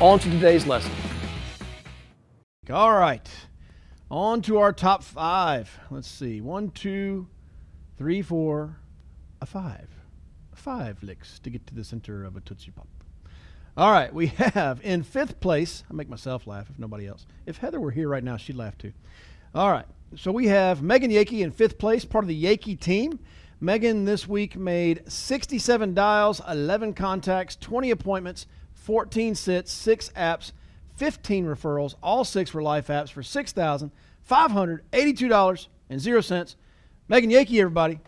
on to today's lesson. All right. On to our top five. Let's see. One, two, three, four, a five. Five licks to get to the center of a Tootsie Pop. All right. We have in fifth place, I make myself laugh if nobody else. If Heather were here right now, she'd laugh too. All right. So we have Megan Yakey in fifth place, part of the Yakey team. Megan this week made 67 dials, 11 contacts, 20 appointments, 14 sits, six apps 15 referrals. All six were life apps for $6,582.00. Megan Yakey, everybody.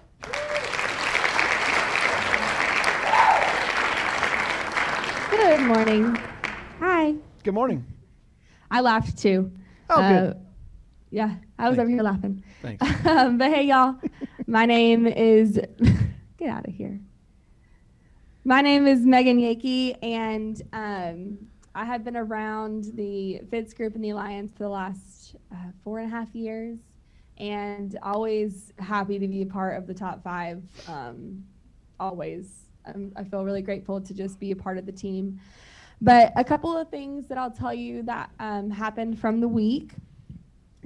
Good morning. Hi. Good morning. I laughed too. Oh, good. Uh, yeah, I was Thanks. over here laughing. Thanks. um, but hey, y'all. My name is. get out of here. My name is Megan Yakey, and um, I have been around the Fitz Group and the Alliance for the last uh, four and a half years, and always happy to be a part of the top five. Um, always. Um, I feel really grateful to just be a part of the team. But a couple of things that I'll tell you that um, happened from the week,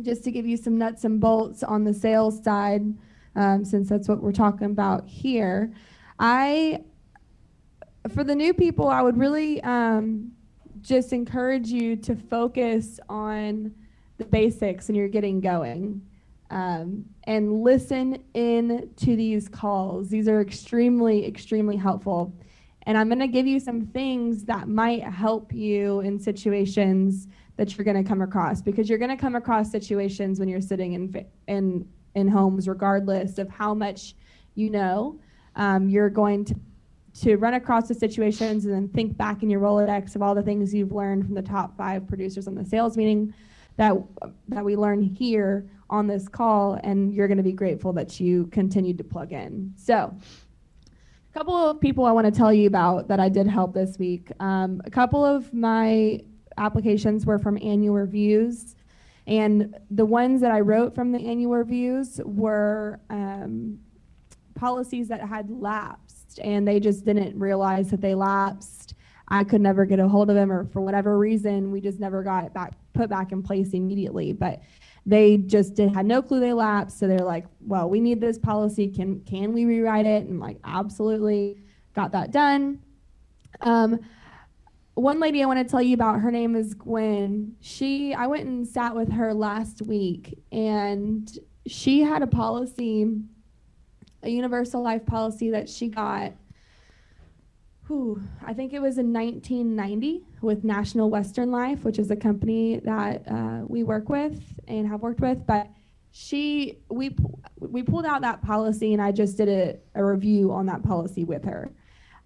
just to give you some nuts and bolts on the sales side, um, since that's what we're talking about here. I, for the new people, I would really um, just encourage you to focus on the basics and you're getting going. Um, and listen in to these calls. These are extremely, extremely helpful. And I'm going to give you some things that might help you in situations that you're going to come across because you're going to come across situations when you're sitting in in in homes, regardless of how much you know. Um, you're going to to run across the situations and then think back in your Rolodex of all the things you've learned from the top five producers on the sales meeting that that we learn here on this call, and you're going to be grateful that you continued to plug in. So a couple of people I want to tell you about that I did help this week. Um, a couple of my applications were from annual reviews, and the ones that I wrote from the annual reviews were um, policies that had lapsed, and they just didn't realize that they lapsed. I could never get a hold of them, or for whatever reason, we just never got it back put back in place immediately. But they just did, had no clue they lapsed, so they're like, "Well, we need this policy. Can can we rewrite it?" And like, absolutely, got that done. Um, one lady I want to tell you about, her name is Gwen. She, I went and sat with her last week, and she had a policy, a universal life policy that she got. Whew, I think it was in 1990 with National Western Life, which is a company that uh, we work with and have worked with. But she, we, we pulled out that policy, and I just did a, a review on that policy with her.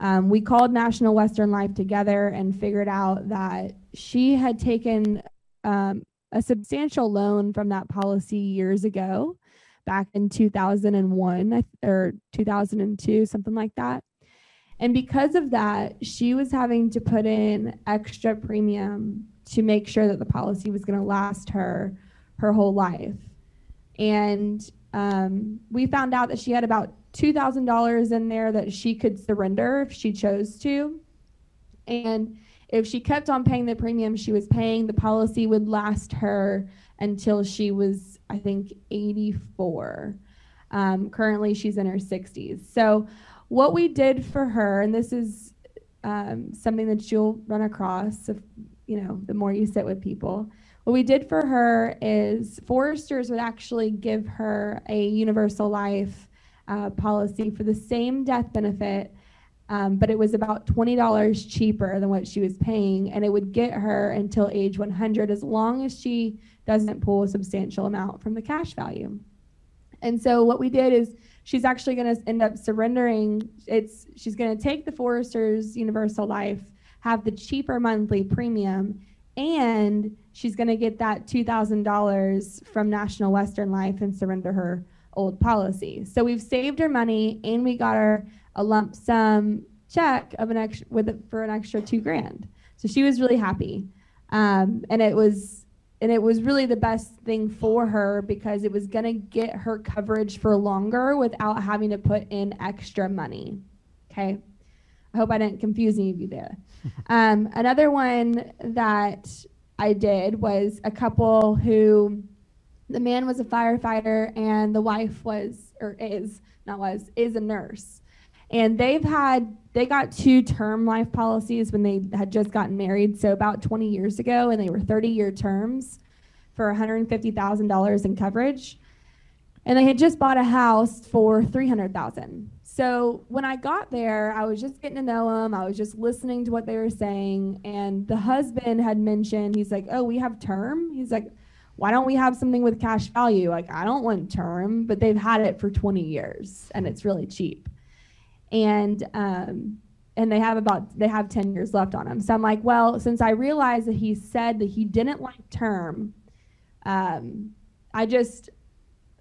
Um, we called National Western Life together and figured out that she had taken um, a substantial loan from that policy years ago, back in 2001 or 2002, something like that. And because of that, she was having to put in extra premium to make sure that the policy was going to last her her whole life. And um, we found out that she had about $2,000 in there that she could surrender if she chose to. And if she kept on paying the premium she was paying, the policy would last her until she was, I think, 84. Um, currently, she's in her 60s. So, what we did for her, and this is um, something that you'll run across, if, you know, the more you sit with people. What we did for her is Foresters would actually give her a universal life uh, policy for the same death benefit, um, but it was about $20 cheaper than what she was paying, and it would get her until age 100 as long as she doesn't pull a substantial amount from the cash value. And so what we did is she's actually going to end up surrendering. It's she's going to take the Foresters Universal Life have the cheaper monthly premium and she's going to get that $2,000 from National Western Life and surrender her old policy. So we've saved her money and we got her a lump sum check of an extra with it for an extra two grand. So she was really happy. Um, and it was and it was really the best thing for her because it was going to get her coverage for longer without having to put in extra money. Okay. I hope I didn't confuse any of you there. um, another one that I did was a couple who the man was a firefighter and the wife was, or is, not was, is a nurse. And they've had, they got two term life policies when they had just gotten married. So about 20 years ago, and they were 30 year terms for $150,000 in coverage. And they had just bought a house for 300,000. So when I got there, I was just getting to know them. I was just listening to what they were saying. And the husband had mentioned, he's like, Oh, we have term? He's like, Why don't we have something with cash value? Like, I don't want term, but they've had it for 20 years and it's really cheap. And, um, and they have about they have 10 years left on them so i'm like well since i realized that he said that he didn't like term um, i just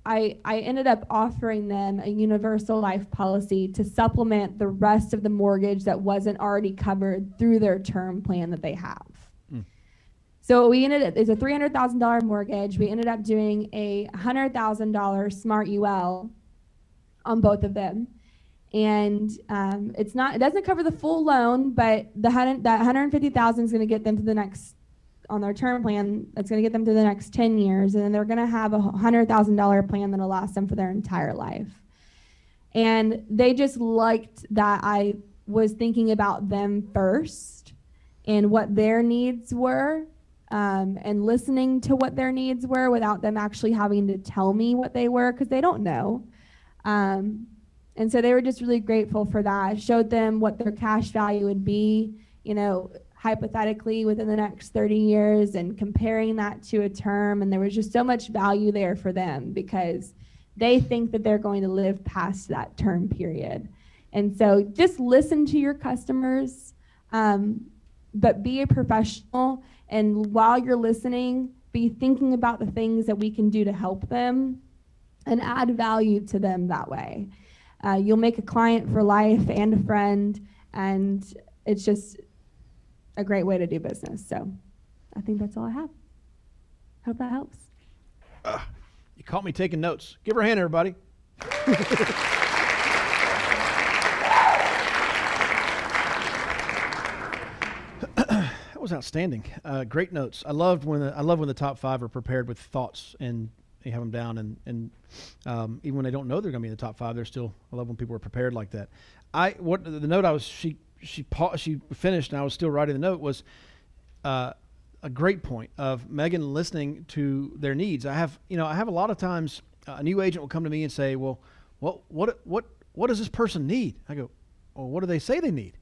I, I ended up offering them a universal life policy to supplement the rest of the mortgage that wasn't already covered through their term plan that they have. Mm. So we ended up, it's a $300,000 mortgage. We ended up doing a $100,000 smart UL on both of them. And um, it's not, it doesn't cover the full loan, but the that 150,000 is going to get them to the next on their term plan that's going to get them through the next 10 years and then they're going to have a $100,000 plan that'll last them for their entire life. And they just liked that I was thinking about them first and what their needs were um, and listening to what their needs were without them actually having to tell me what they were because they don't know. Um, and so they were just really grateful for that. Showed them what their cash value would be, you know, hypothetically within the next 30 years and comparing that to a term. And there was just so much value there for them because they think that they're going to live past that term period. And so just listen to your customers, um, but be a professional. And while you're listening, be thinking about the things that we can do to help them and add value to them that way. Uh, you'll make a client for life and a friend. And it's just, a great way to do business. So I think that's all I have. Hope that helps. Uh, you caught me taking notes. Give her a hand, everybody. that was outstanding. Uh, great notes. I loved when the, I love when the top five are prepared with thoughts and you have them down and and um, even when they don't know they're going to be in the top five, they're still. I love when people are prepared like that. I what the note I was she she pa- she finished, and I was still writing the note. Was uh, a great point of Megan listening to their needs. I have, you know, I have a lot of times uh, a new agent will come to me and say, "Well, what, what, what, what does this person need?" I go, "Well, what do they say they need?"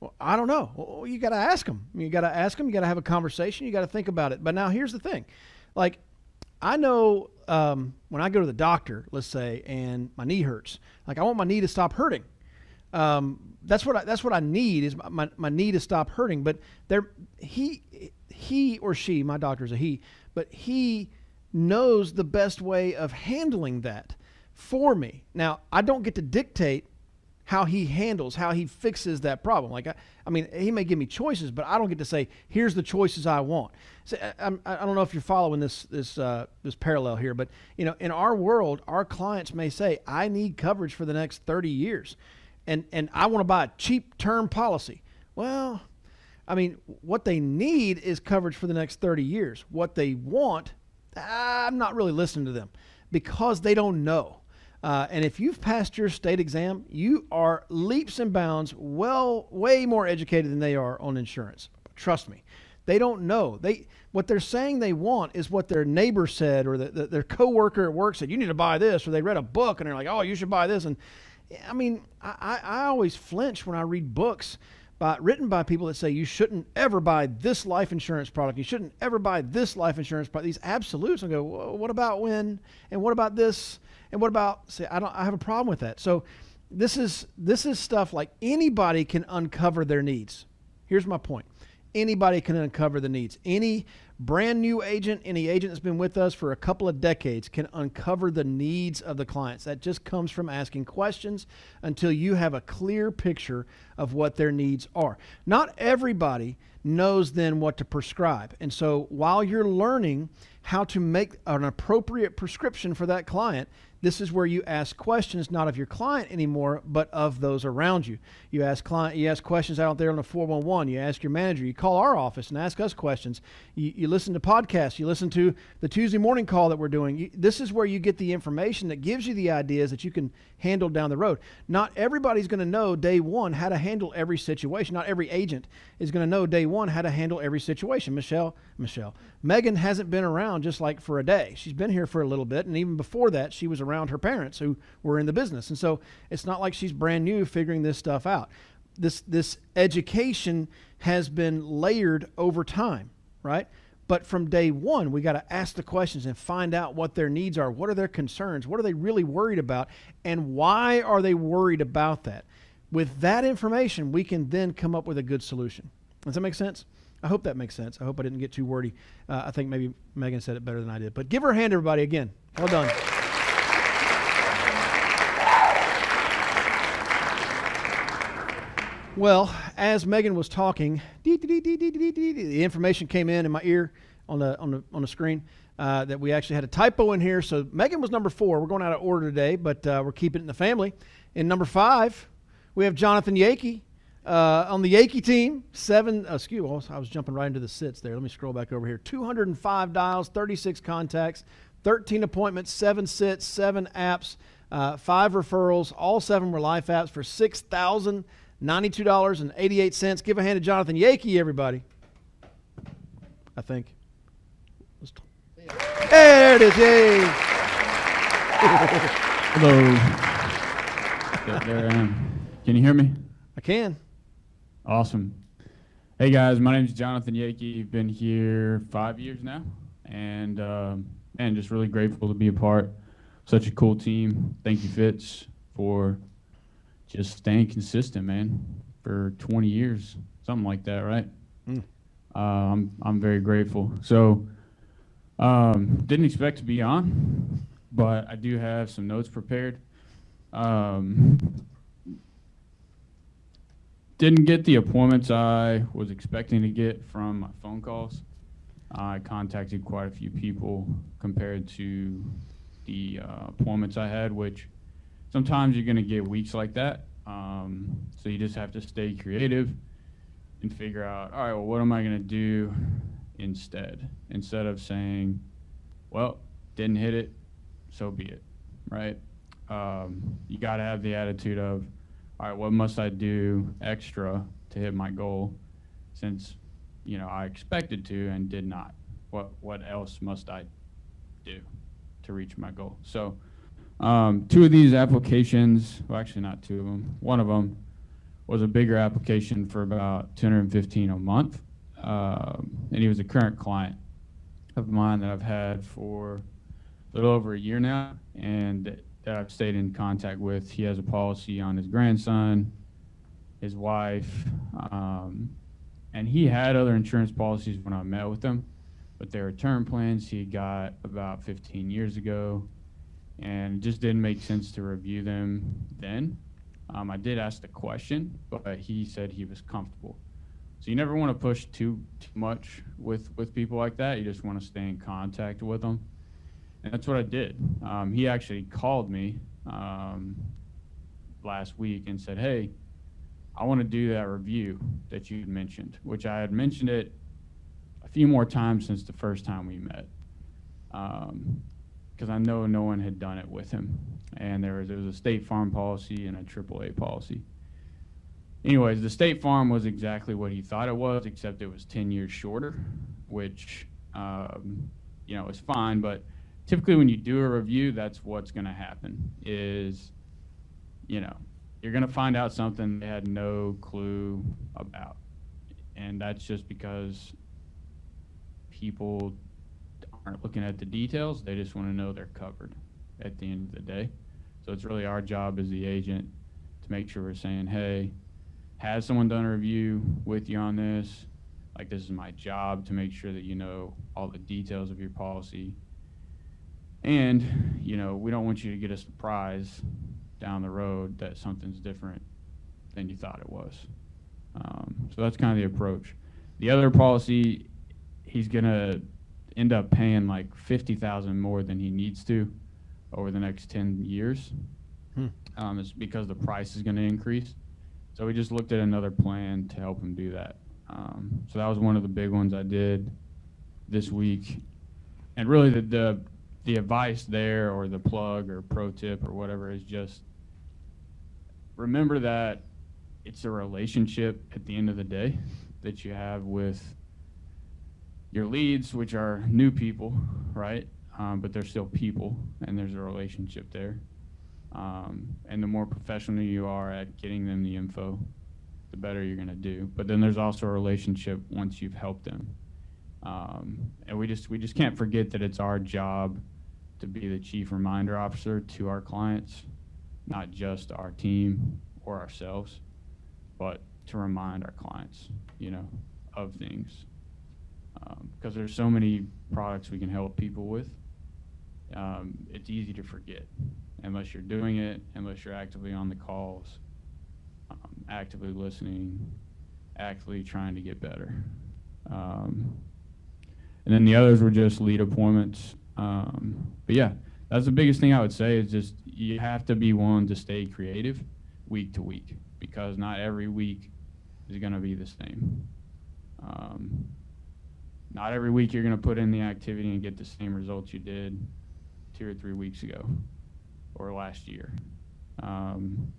Well, I don't know. Well, you got to ask them. You got to ask them. You got to have a conversation. You got to think about it. But now here's the thing, like I know um, when I go to the doctor, let's say, and my knee hurts, like I want my knee to stop hurting. Um, that's what I, that's what I need is my, my knee to stop hurting. But there, he he or she, my doctor is a he, but he knows the best way of handling that for me. Now I don't get to dictate how he handles, how he fixes that problem. Like I, I mean, he may give me choices, but I don't get to say, "Here's the choices I want." So I, I, don't know if you're following this this uh, this parallel here, but you know, in our world, our clients may say, "I need coverage for the next 30 years." and and I want to buy a cheap term policy. Well, I mean, what they need is coverage for the next 30 years. What they want, I'm not really listening to them because they don't know. Uh, and if you've passed your state exam, you are leaps and bounds well, way more educated than they are on insurance. Trust me, they don't know. They what they're saying they want is what their neighbor said or the, the, their coworker at work said. You need to buy this, or they read a book and they're like, oh, you should buy this, and I mean, I, I always flinch when I read books by, written by people that say you shouldn't ever buy this life insurance product. You shouldn't ever buy this life insurance product. These absolutes. I go, well, what about when? And what about this? And what about? Say, I don't. I have a problem with that. So, this is this is stuff like anybody can uncover their needs. Here's my point anybody can uncover the needs. Any brand new agent, any agent that's been with us for a couple of decades can uncover the needs of the clients. That just comes from asking questions until you have a clear picture of what their needs are. Not everybody knows then what to prescribe. And so while you're learning how to make an appropriate prescription for that client, this is where you ask questions not of your client anymore, but of those around you. You ask client, you ask questions out there on the 411. You ask your manager. You call our office and ask us questions. You, you listen to podcasts. You listen to the Tuesday morning call that we're doing. You, this is where you get the information that gives you the ideas that you can handle down the road. Not everybody's going to know day one how to handle every situation. Not every agent is going to know day one how to handle every situation. Michelle, Michelle, Megan hasn't been around just like for a day. She's been here for a little bit, and even before that, she was around her parents who were in the business. And so it's not like she's brand new figuring this stuff out. This this education has been layered over time, right? But from day one, we got to ask the questions and find out what their needs are. What are their concerns? What are they really worried about? And why are they worried about that? With that information, we can then come up with a good solution. Does that make sense? I hope that makes sense. I hope I didn't get too wordy. Uh, I think maybe Megan said it better than I did. But give her a hand, everybody, again. Well done. Well, as Megan was talking, the information came in in my ear on the on the on the screen uh, that we actually had a typo in here. So Megan was number four. We're going out of order today, but uh, we're keeping it in the family. In number five, we have Jonathan Yakey. Uh, on the Yakey team, seven, uh, excuse me, I was jumping right into the sits there. Let me scroll back over here. 205 dials, 36 contacts, 13 appointments, seven sits, seven apps, uh, five referrals. All seven were life apps for $6,092.88. Give a hand to Jonathan Yakey, everybody. I think. There it is. Yay. Hello. there I am. Can you hear me? I can. Awesome. Hey guys, my name is Jonathan Yakey. I've been here five years now, and um, man, just really grateful to be a part. Such a cool team. Thank you, Fitz, for just staying consistent, man, for 20 years, something like that, right? Mm. Uh, I'm I'm very grateful. So, um, didn't expect to be on, but I do have some notes prepared. Um, didn't get the appointments I was expecting to get from my phone calls. I contacted quite a few people compared to the uh, appointments I had, which sometimes you're going to get weeks like that. Um, so you just have to stay creative and figure out, all right, well, what am I going to do instead? Instead of saying, well, didn't hit it, so be it, right? Um, you got to have the attitude of, all right, what must I do extra to hit my goal since, you know, I expected to and did not? What, what else must I do to reach my goal? So, um, two of these applications, well, actually not two of them, one of them was a bigger application for about 215 a month. Um, and he was a current client of mine that I've had for a little over a year now. And that I've stayed in contact with. He has a policy on his grandson, his wife, um, and he had other insurance policies when I met with him, but they were term plans he got about 15 years ago, and it just didn't make sense to review them then. Um, I did ask the question, but he said he was comfortable. So you never want to push too too much with with people like that. You just want to stay in contact with them. And that's what I did. Um, he actually called me um, last week and said, Hey, I want to do that review that you mentioned, which I had mentioned it a few more times since the first time we met. Because I know no one had done it with him. And there was, there was a State Farm policy and a AAA policy. Anyways, the State Farm was exactly what he thought it was, except it was 10 years shorter, which, um, you know, is fine. But typically when you do a review, that's what's going to happen is, you know, you're going to find out something they had no clue about. And that's just because people aren't looking at the details. They just want to know they're covered at the end of the day. So it's really our job as the agent to make sure we're saying, hey, has someone done a review with you on this? Like this is my job to make sure that you know all the details of your policy. And, you know, we don't want you to get a surprise down the road that something's different than you thought it was. Um, so that's kind of the approach. The other policy, he's gonna end up paying like fifty thousand more than he needs to over the next ten years. Hmm. Um, it's because the price is gonna increase. So we just looked at another plan to help him do that. Um, so that was one of the big ones I did this week. And really the, the, the advice there or the plug or pro tip or whatever is just remember that it's a relationship at the end of the day that you have with your leads, which are new people, right? Um, but they're still people, and there's a relationship there. Um, and the more professional you are at getting them the info, the better you're going to do. But then there's also a relationship once you've helped them. Um, and we just we just can't forget that it's our job to be the chief reminder officer to our clients, not just our team or ourselves, but to remind our clients, you know, of things. Because there's so many products we can help people with. Um, it's easy to forget unless you're doing it, unless you're actively on the calls, um, actively listening, actively trying to get better. Um, and then the others were just lead appointments. Um, but yeah, that's the biggest thing I would say is just you have to be willing to stay creative week to week because not every week is going to be the same. Um, not every week you're going to put in the activity and get the same results you did two or three weeks ago or last year. Um,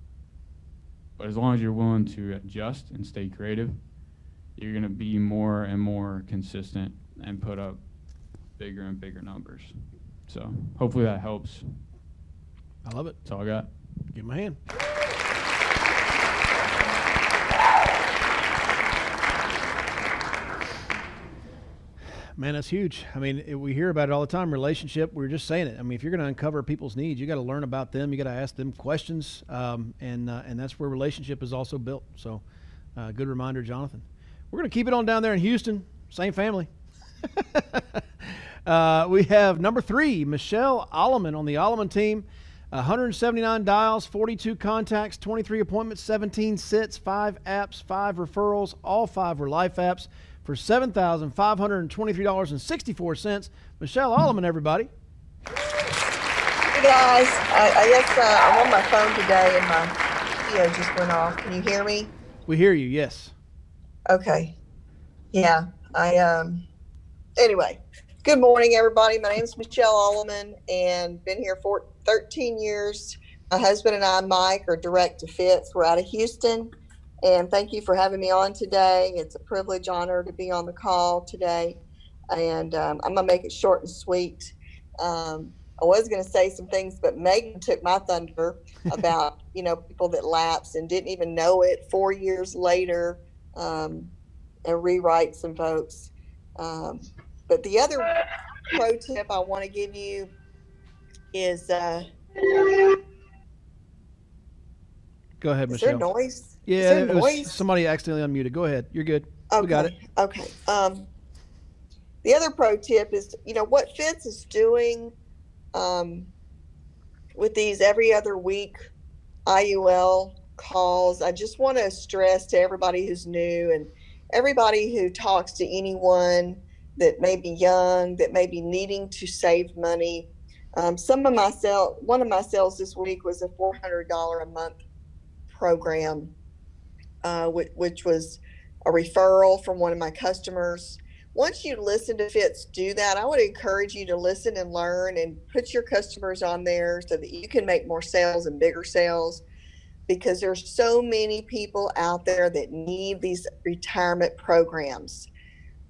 but as long as you're willing to adjust and stay creative, you're going to be more and more consistent and put up bigger and bigger numbers. So hopefully that helps. I love it. That's all I got. Give him a hand. Man, that's huge. I mean, it, we hear about it all the time. Relationship. We are just saying it. I mean, if you're going to uncover people's needs, you got to learn about them. You got to ask them questions, um, and uh, and that's where relationship is also built. So, uh, good reminder, Jonathan. We're going to keep it on down there in Houston. Same family. uh, we have number three, Michelle Alleman on the Alleman team. 179 dials, 42 contacts, 23 appointments, 17 sits, 5 apps, 5 referrals. All 5 were life apps for $7,523.64. Michelle Alleman, everybody. Hey guys, I, I guess uh, I'm on my phone today and my video just went off. Can you hear me? We hear you, yes. Okay. Yeah, I, um, anyway, good morning everybody. My name is Michelle Alleman and been here for 13 years. My husband and I, Mike, are direct to Fitz. We're out of Houston. And thank you for having me on today. It's a privilege, honor to be on the call today. And um, I'm going to make it short and sweet. Um, I was going to say some things, but Megan took my thunder about, you know, people that lapse and didn't even know it four years later um, and rewrite some folks. Um, but the other pro tip I want to give you is uh, Go ahead, is Michelle. there noise? Yeah, it was somebody accidentally unmuted. Go ahead. You're good. Okay. We got it. Okay. Um, the other pro tip is, you know, what Fitz is doing um, with these every other week IUL calls. I just want to stress to everybody who's new and everybody who talks to anyone that may be young, that may be needing to save money. Um, some of my sales, one of my sales this week was a $400 a month program, uh, which, which was a referral from one of my customers. Once you listen to Fitz do that, I would encourage you to listen and learn and put your customers on there so that you can make more sales and bigger sales because there's so many people out there that need these retirement programs.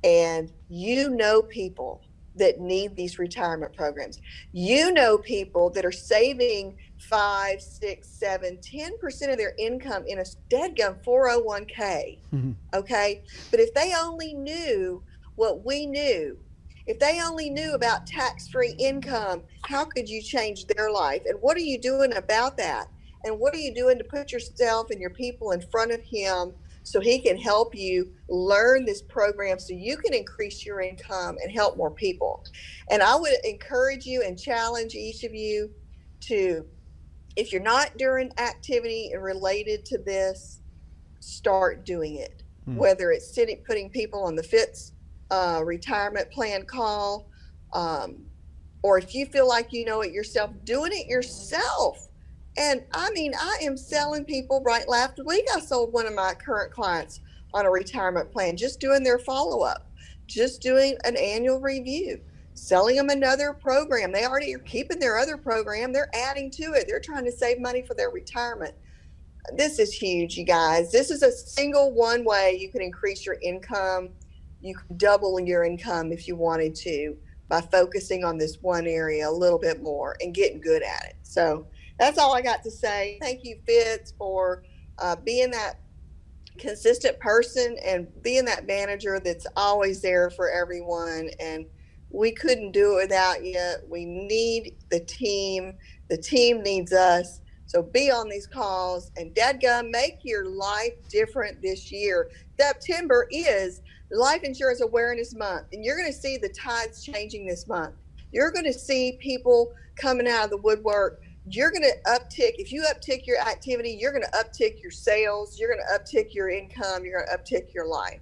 And you know people that need these retirement programs. You know people that are saving five, six, seven, ten percent of their income in a deadgum 401k. Mm-hmm. Okay. But if they only knew what we knew, if they only knew about tax free income, how could you change their life? And what are you doing about that? And what are you doing to put yourself and your people in front of him so he can help you learn this program so you can increase your income and help more people. And I would encourage you and challenge each of you to, if you're not doing activity related to this, start doing it. Hmm. Whether it's sitting, putting people on the Fitz uh, retirement plan call, um, or if you feel like you know it yourself, doing it yourself. And I mean, I am selling people right last week. I sold one of my current clients on a retirement plan, just doing their follow up, just doing an annual review, selling them another program. They already are keeping their other program, they're adding to it. They're trying to save money for their retirement. This is huge, you guys. This is a single one way you can increase your income. You can double your income if you wanted to by focusing on this one area a little bit more and getting good at it. So that's all I got to say. Thank you, Fitz, for uh, being that consistent person and being that manager that's always there for everyone. And we couldn't do it without you. We need the team. The team needs us. So be on these calls and dadgum, make your life different this year. September is Life Insurance Awareness Month, and you're going to see the tides changing this month. You're going to see people coming out of the woodwork. You're going to uptick. If you uptick your activity, you're going to uptick your sales. You're going to uptick your income. You're going to uptick your life.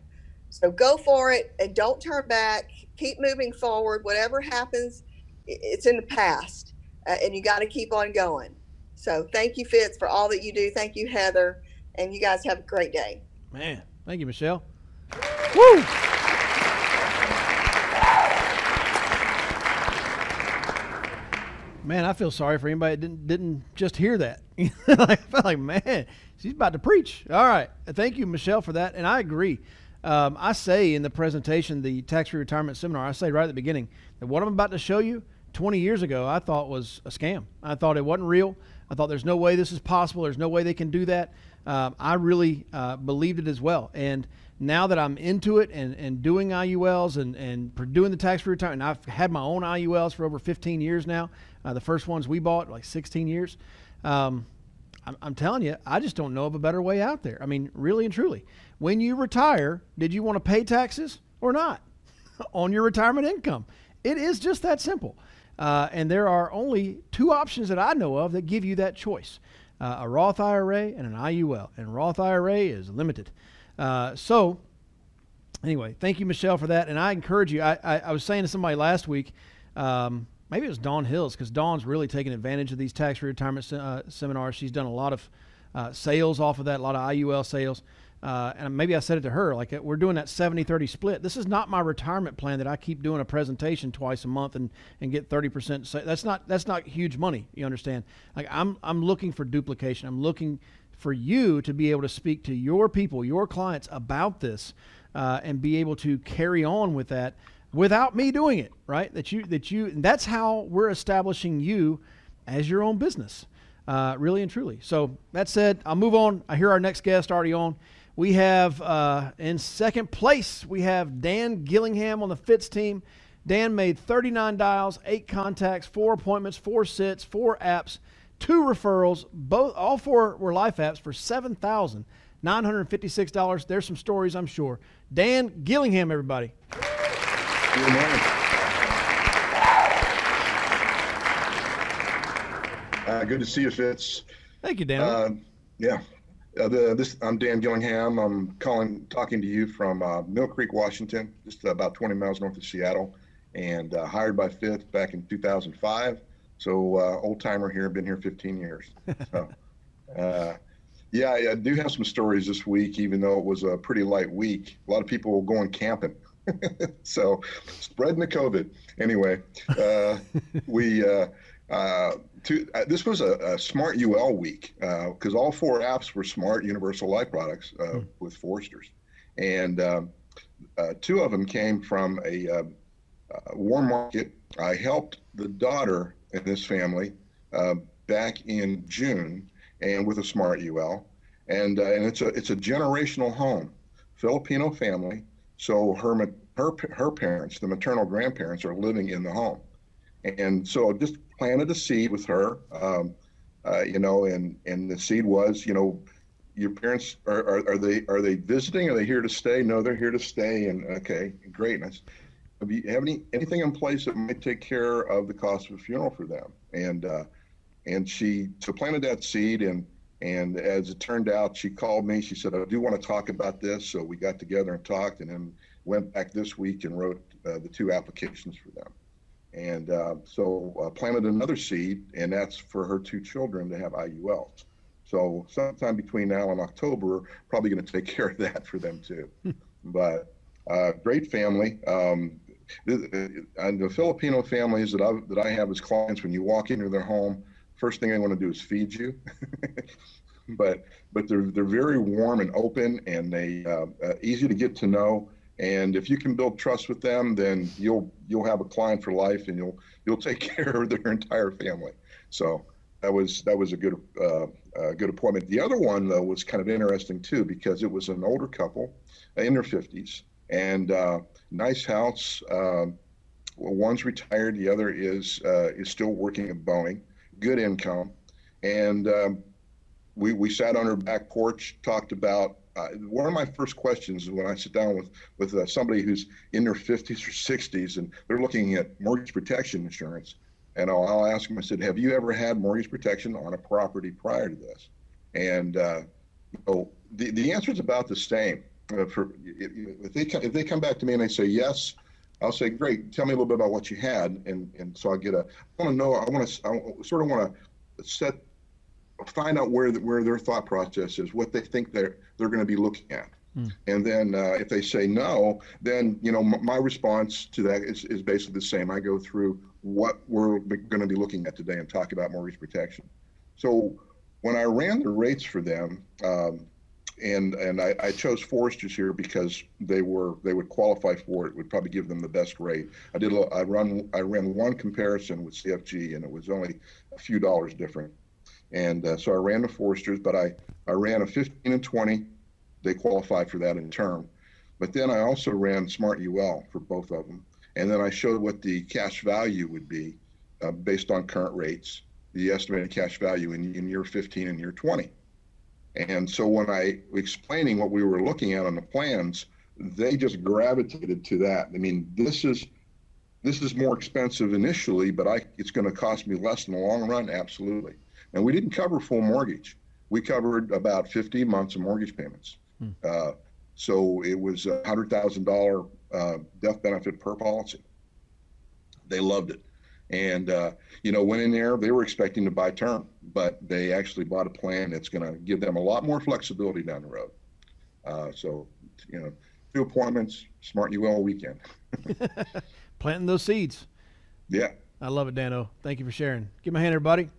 So go for it and don't turn back. Keep moving forward. Whatever happens, it's in the past, uh, and you got to keep on going. So thank you, Fitz, for all that you do. Thank you, Heather, and you guys have a great day. Man, thank you, Michelle. Woo! Man, I feel sorry for anybody that didn't didn't just hear that. I felt like, man, she's about to preach. All right, thank you, Michelle, for that. And I agree. Um, I say in the presentation, the tax-free retirement seminar, I say right at the beginning that what I'm about to show you, 20 years ago, I thought was a scam. I thought it wasn't real. I thought there's no way this is possible. There's no way they can do that. Um, I really uh, believed it as well. And now that I'm into it and, and doing IULs and, and doing the tax free retirement, I've had my own IULs for over 15 years now. Uh, the first ones we bought, like 16 years. Um, I'm, I'm telling you, I just don't know of a better way out there. I mean, really and truly. When you retire, did you want to pay taxes or not on your retirement income? It is just that simple. Uh, and there are only two options that I know of that give you that choice uh, a Roth IRA and an IUL. And Roth IRA is limited. Uh, so, anyway, thank you, Michelle, for that. And I encourage you. I, I, I was saying to somebody last week, um, maybe it was Dawn Hills, because Dawn's really taken advantage of these tax free retirement se- uh, seminars. She's done a lot of uh, sales off of that, a lot of IUL sales. Uh, and maybe I said it to her, like we're doing that 70 30 split. This is not my retirement plan that I keep doing a presentation twice a month and, and get 30%. That's not, that's not huge money. You understand? Like I'm, I'm looking for duplication. I'm looking for you to be able to speak to your people, your clients about this, uh, and be able to carry on with that without me doing it. Right? That you that you that's how we're establishing you as your own business, uh, really and truly. So that said, I'll move on. I hear our next guest already on. We have uh, in second place we have Dan Gillingham on the Fitz team. Dan made 39 dials, eight contacts, four appointments, four sits, four apps two referrals, both all four were life apps for seven thousand nine hundred fifty-six dollars. There's some stories, I'm sure. Dan Gillingham, everybody. Good morning. Uh, good to see you, Fitz. Thank you, Dan. Uh, yeah, uh, the, this I'm Dan Gillingham. I'm calling, talking to you from uh, Mill Creek, Washington, just about 20 miles north of Seattle, and uh, hired by Fitz back in 2005. So uh, old timer here, been here 15 years. So, uh, yeah, I do have some stories this week, even though it was a pretty light week. A lot of people were going camping. so spreading the COVID. Anyway, uh, we uh, uh, to, uh, this was a, a, smart UL week because all four apps were smart universal life products mm. with Foresters, and um, two of them came from a warm market. I helped the daughter in this family uh, back in June, and with a smart UL, and uh, and it's a it's a generational home, Filipino family. So her her her parents, the maternal grandparents, are living in the home, and so I just planted a seed with her, um, uh, you know, and and the seed was you know your parents are, are, are they are they visiting? Are they here to stay? No, they're here to stay. And okay, great. And I said, have you have any anything in place that might take care of the cost of a funeral for them? And uh, and she so planted that seed and and as it turned out, she called me. She said, I do want to talk about this. So we got together and talked and then went back this week and wrote uh, the two applications for them. And uh, so uh, planted another seed, and that's for her two children to have IULs. So sometime between now and October, probably going to take care of that for them too. but uh, great family. Um, and the Filipino families that I that I have as clients, when you walk into their home, first thing they want to do is feed you. but but they're they're very warm and open, and they uh, uh, easy to get to know. And if you can build trust with them, then you'll you'll have a client for life, and you'll you'll take care of their entire family. So that was that was a good uh, uh, good appointment. The other one though was kind of interesting too because it was an older couple in their 50s and uh, nice house. Um, one's retired, the other is uh, is still working at Boeing good income. And um, we, we sat on her back porch, talked about uh, one of my first questions when I sit down with with uh, somebody who's in their 50s or 60s and they're looking at mortgage protection insurance, and I'll, I'll ask them. I said, "Have you ever had mortgage protection on a property prior to this?" And uh, you know, the the answer is about the same. Uh, for if they if they come back to me and they say yes, I'll say, great, tell me a little bit about what you had. And, and so I get a, I want to know, I want to, I sort of want to set, find out where, the, where their thought process is, what they think they're, they're going to be looking at. Hmm. And then uh, if they say no, then, you know, m- my response to that is, is basically the same. I go through what we're going to be looking at today and talk about mortgage protection. So when I ran the rates for them, um, and and I, I, chose Foresters here because they were they would qualify for it. Would probably give them the best rate. I did a, I run I ran one comparison with CFG and it was only a few dollars different. And uh, so I ran the Foresters, but I I ran a 15 and 20. They qualified for that in term. But then I also ran Smart UL for both of them, and then I showed what the cash value would be uh, based on current rates, the estimated cash value in, in year 15 and year 20. And so when I explaining what we were looking at on the plans, they just gravitated to that. I mean, this is this is more expensive initially, but I it's going to cost me less in the long run, absolutely. And we didn't cover full mortgage. We covered about 50 months of mortgage payments. Hmm. Uh, so it was a hundred thousand uh, dollar death benefit per policy. They loved it. And, uh, you know, went in there, they were expecting to buy term, but they actually bought a plan that's going to give them a lot more flexibility down the road. Uh, so, you know, two appointments, smart UL weekend. Planting those seeds. Yeah. I love it, Dano. Thank you for sharing. Give my hand, everybody.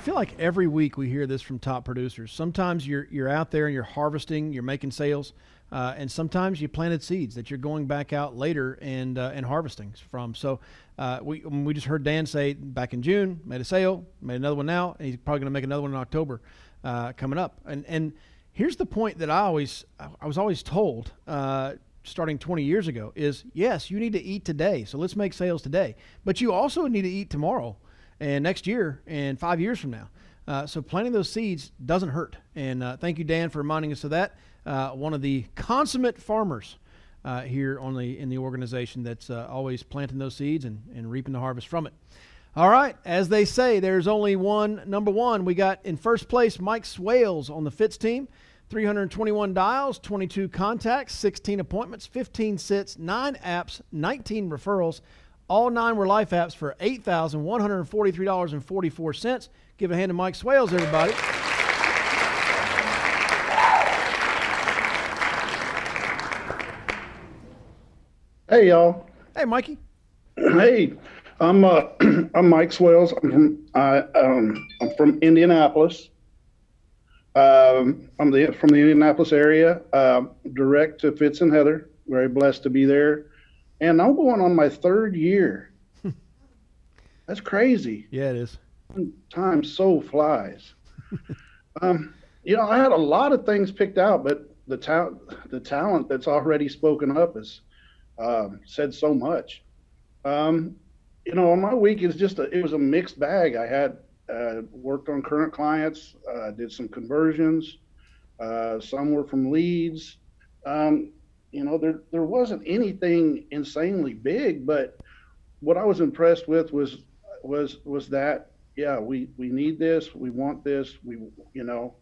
Feel like every week we hear this from top producers. Sometimes you're you're out there and you're harvesting, you're making sales, uh, and sometimes you planted seeds that you're going back out later and uh, and harvesting from. So uh, we we just heard Dan say back in June made a sale, made another one now, and he's probably going to make another one in October uh, coming up. And and here's the point that I always I was always told uh, starting 20 years ago is yes, you need to eat today. So let's make sales today, but you also need to eat tomorrow and next year and five years from now. Uh, so planting those seeds doesn't hurt. And uh, thank you, Dan, for reminding us of that. Uh, one of the consummate farmers uh, here on the in the organization that's uh, always planting those seeds and, and reaping the harvest from it. All right, as they say, there's only one number one. We got in first place Mike Swales on the Fitz team. 321 dials, 22 contacts, 16 appointments, 15 sits, 9 apps, 19 referrals, all nine were life apps for $8,143.44. Give a hand to Mike Swales, everybody. Hey, y'all. Hey, Mikey. Hey, I'm uh, I'm Mike Swales. I'm from I um, I'm from Indianapolis. Um, I'm the from the Indianapolis area. Uh, direct to Fitz and Heather. Very blessed to be there and I'm going on my third year. That's crazy. Yeah, it is. Time so flies. um, you know, I had a lot of things picked out, but the talent, the talent that's already spoken up has um, said so much. Um, you know, on my week is just a, it was a mixed bag. I had uh, worked on current clients, uh, did some conversions. Uh, some were from leads. Um, you know, there there wasn't anything insanely big, but what I was impressed with was was was that yeah, we we need this, we want this, we you know,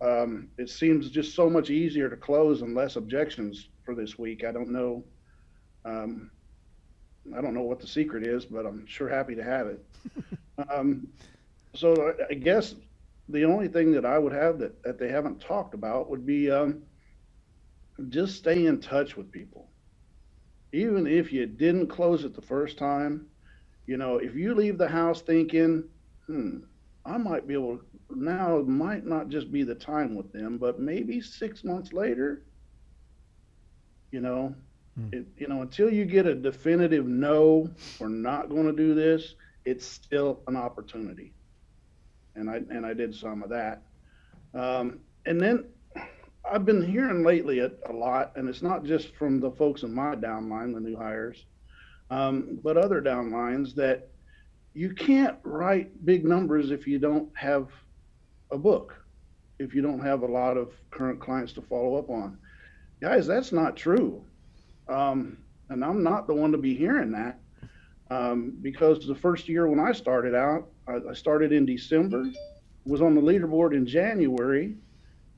um, it seems just so much easier to close and less objections for this week. I don't know. Um, I don't know what the secret is, but I'm sure happy to have it. um, so I guess the only thing that I would have that, that they haven't talked about would be um, just stay in touch with people. Even if you didn't close it the first time, you know, if you leave the house thinking, hmm, I might be able to, now might not just be the time with them, but maybe six months later, you know, hmm. it, you know, until you get a definitive no, we're not going to do this, it's still an opportunity and I and I did some of that. Um, and then I've been hearing lately a, a, lot, and it's not just from the folks in my downline, the new hires, um, but other downlines that you can't write big numbers if you don't have a book, if you don't have a lot of current clients to follow up on. Guys, that's not true. Um, and I'm not the one to be hearing that um, because the first year when I started out, I, I started in December, was on the leaderboard in January,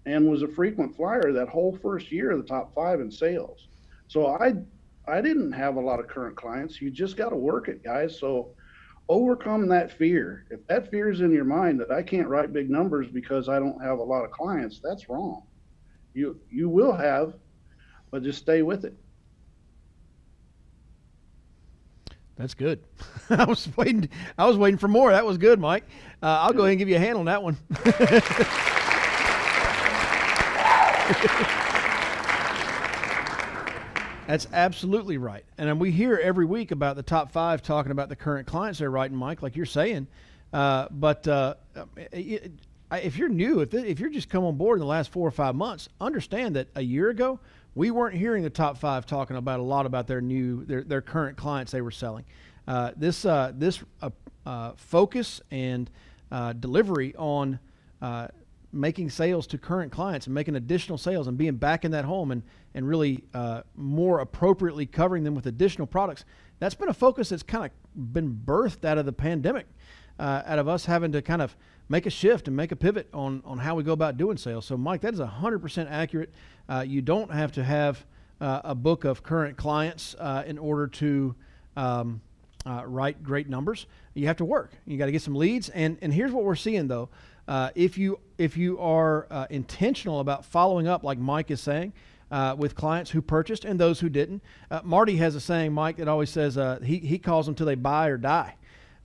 and was a frequent flyer that whole first year of the top five in sales. So I I didn't have a lot of current clients. You just got to work it, guys. So overcome that fear. If that fear is in your mind that I can't write big numbers because I don't have a lot of clients, that's wrong. You you will have, but just stay with it. That's good. I was waiting. I was waiting for more. That was good, Mike. Uh, I'll go ahead and give you a hand on that one. That's absolutely right. And we hear every week about the top five talking about the current clients they're writing, Mike, like you're saying. Uh, but uh, if you're new, if, if you're just come on board in the last four or five months, understand that a year ago we weren't hearing the top five talking about a lot about their new their, their current clients they were selling. Uh, this uh, this uh, uh focus and uh, delivery on uh, making sales to current clients and making additional sales and being back in that home and and really more appropriately covering them with additional products. That's been a focus that's kind of been birthed out of the pandemic, out of us having to kind of make a shift and make a pivot on, on how we go about doing sales. So, Mike, that is 100% accurate. Uh, you don't have to have uh, a book of current clients uh, in order to um, uh, write great numbers. You have to work. You got to get some leads. And, and here's what we're seeing, though. Uh, if you if you are uh, intentional about following up, like Mike is saying, with clients who purchased and those who didn't, Marty has a saying, Mike, that always says he, he calls them till they buy or die.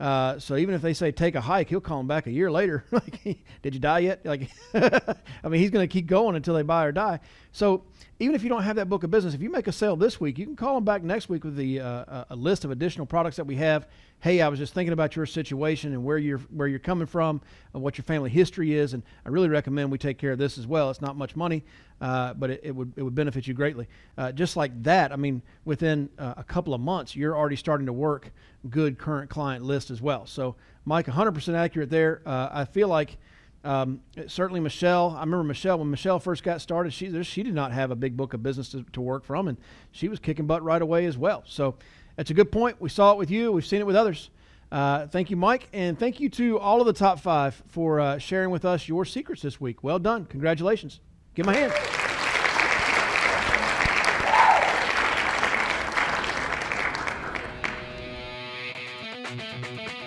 Uh, so even if they say take a hike, he'll call them back a year later. like, did you die yet? Like, I mean, he's going to keep going until they buy or die. So even if you don't have that book of business, if you make a sale this week, you can call them back next week with the uh, a list of additional products that we have hey, I was just thinking about your situation and where you're where you're coming from, and what your family history is, and I really recommend we take care of this as well. It's not much money, uh, but it, it, would it would benefit you greatly. Uh, just like that, I mean, within uh, a couple of months, you're already starting to work good current client list as well. So, Mike, 100% accurate there. Uh, I feel like. Um, certainly, Michelle. I remember Michelle when Michelle first got started. She she did not have a big book of business to, to work from, and she was kicking butt right away as well. So, that's a good point. We saw it with you, we've seen it with others. Uh, thank you, Mike, and thank you to all of the top five for uh, sharing with us your secrets this week. Well done. Congratulations. Give my hand.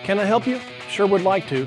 Can I help you? Sure would like to.